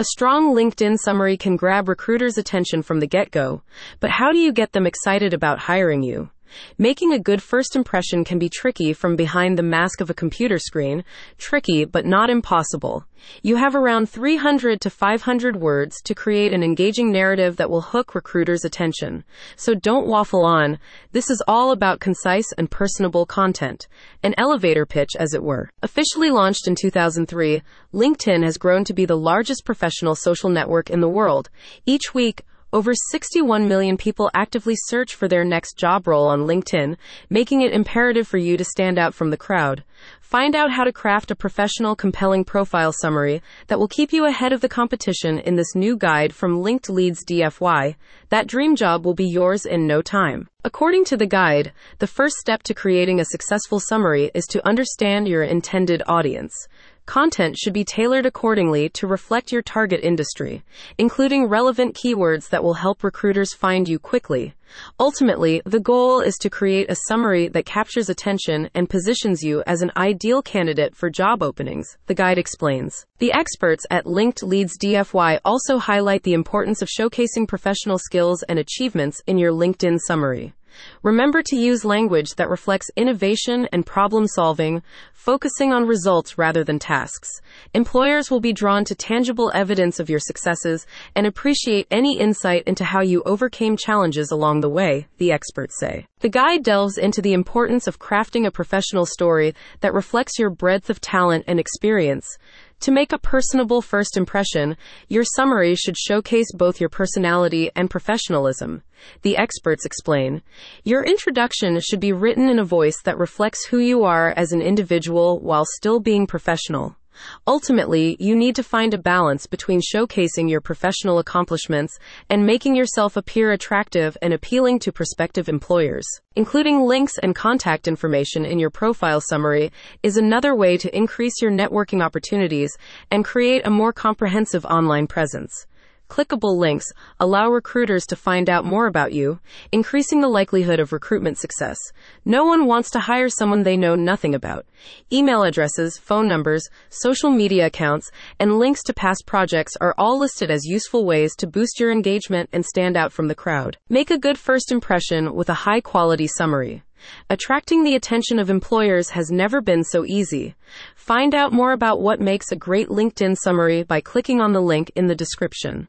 A strong LinkedIn summary can grab recruiters' attention from the get go, but how do you get them excited about hiring you? Making a good first impression can be tricky from behind the mask of a computer screen. Tricky, but not impossible. You have around 300 to 500 words to create an engaging narrative that will hook recruiters' attention. So don't waffle on. This is all about concise and personable content. An elevator pitch, as it were. Officially launched in 2003, LinkedIn has grown to be the largest professional social network in the world. Each week, over 61 million people actively search for their next job role on LinkedIn, making it imperative for you to stand out from the crowd. Find out how to craft a professional, compelling profile summary that will keep you ahead of the competition in this new guide from Linked Leads DFY. That dream job will be yours in no time. According to the guide, the first step to creating a successful summary is to understand your intended audience. Content should be tailored accordingly to reflect your target industry, including relevant keywords that will help recruiters find you quickly. Ultimately, the goal is to create a summary that captures attention and positions you as an ideal candidate for job openings, the guide explains. The experts at Linked Leads DFY also highlight the importance of showcasing professional skills and achievements in your LinkedIn summary. Remember to use language that reflects innovation and problem solving, focusing on results rather than tasks. Employers will be drawn to tangible evidence of your successes and appreciate any insight into how you overcame challenges along the way, the experts say. The guide delves into the importance of crafting a professional story that reflects your breadth of talent and experience. To make a personable first impression, your summary should showcase both your personality and professionalism. The experts explain. Your introduction should be written in a voice that reflects who you are as an individual while still being professional. Ultimately, you need to find a balance between showcasing your professional accomplishments and making yourself appear attractive and appealing to prospective employers. Including links and contact information in your profile summary is another way to increase your networking opportunities and create a more comprehensive online presence. Clickable links allow recruiters to find out more about you, increasing the likelihood of recruitment success. No one wants to hire someone they know nothing about. Email addresses, phone numbers, social media accounts, and links to past projects are all listed as useful ways to boost your engagement and stand out from the crowd. Make a good first impression with a high quality summary. Attracting the attention of employers has never been so easy. Find out more about what makes a great LinkedIn summary by clicking on the link in the description.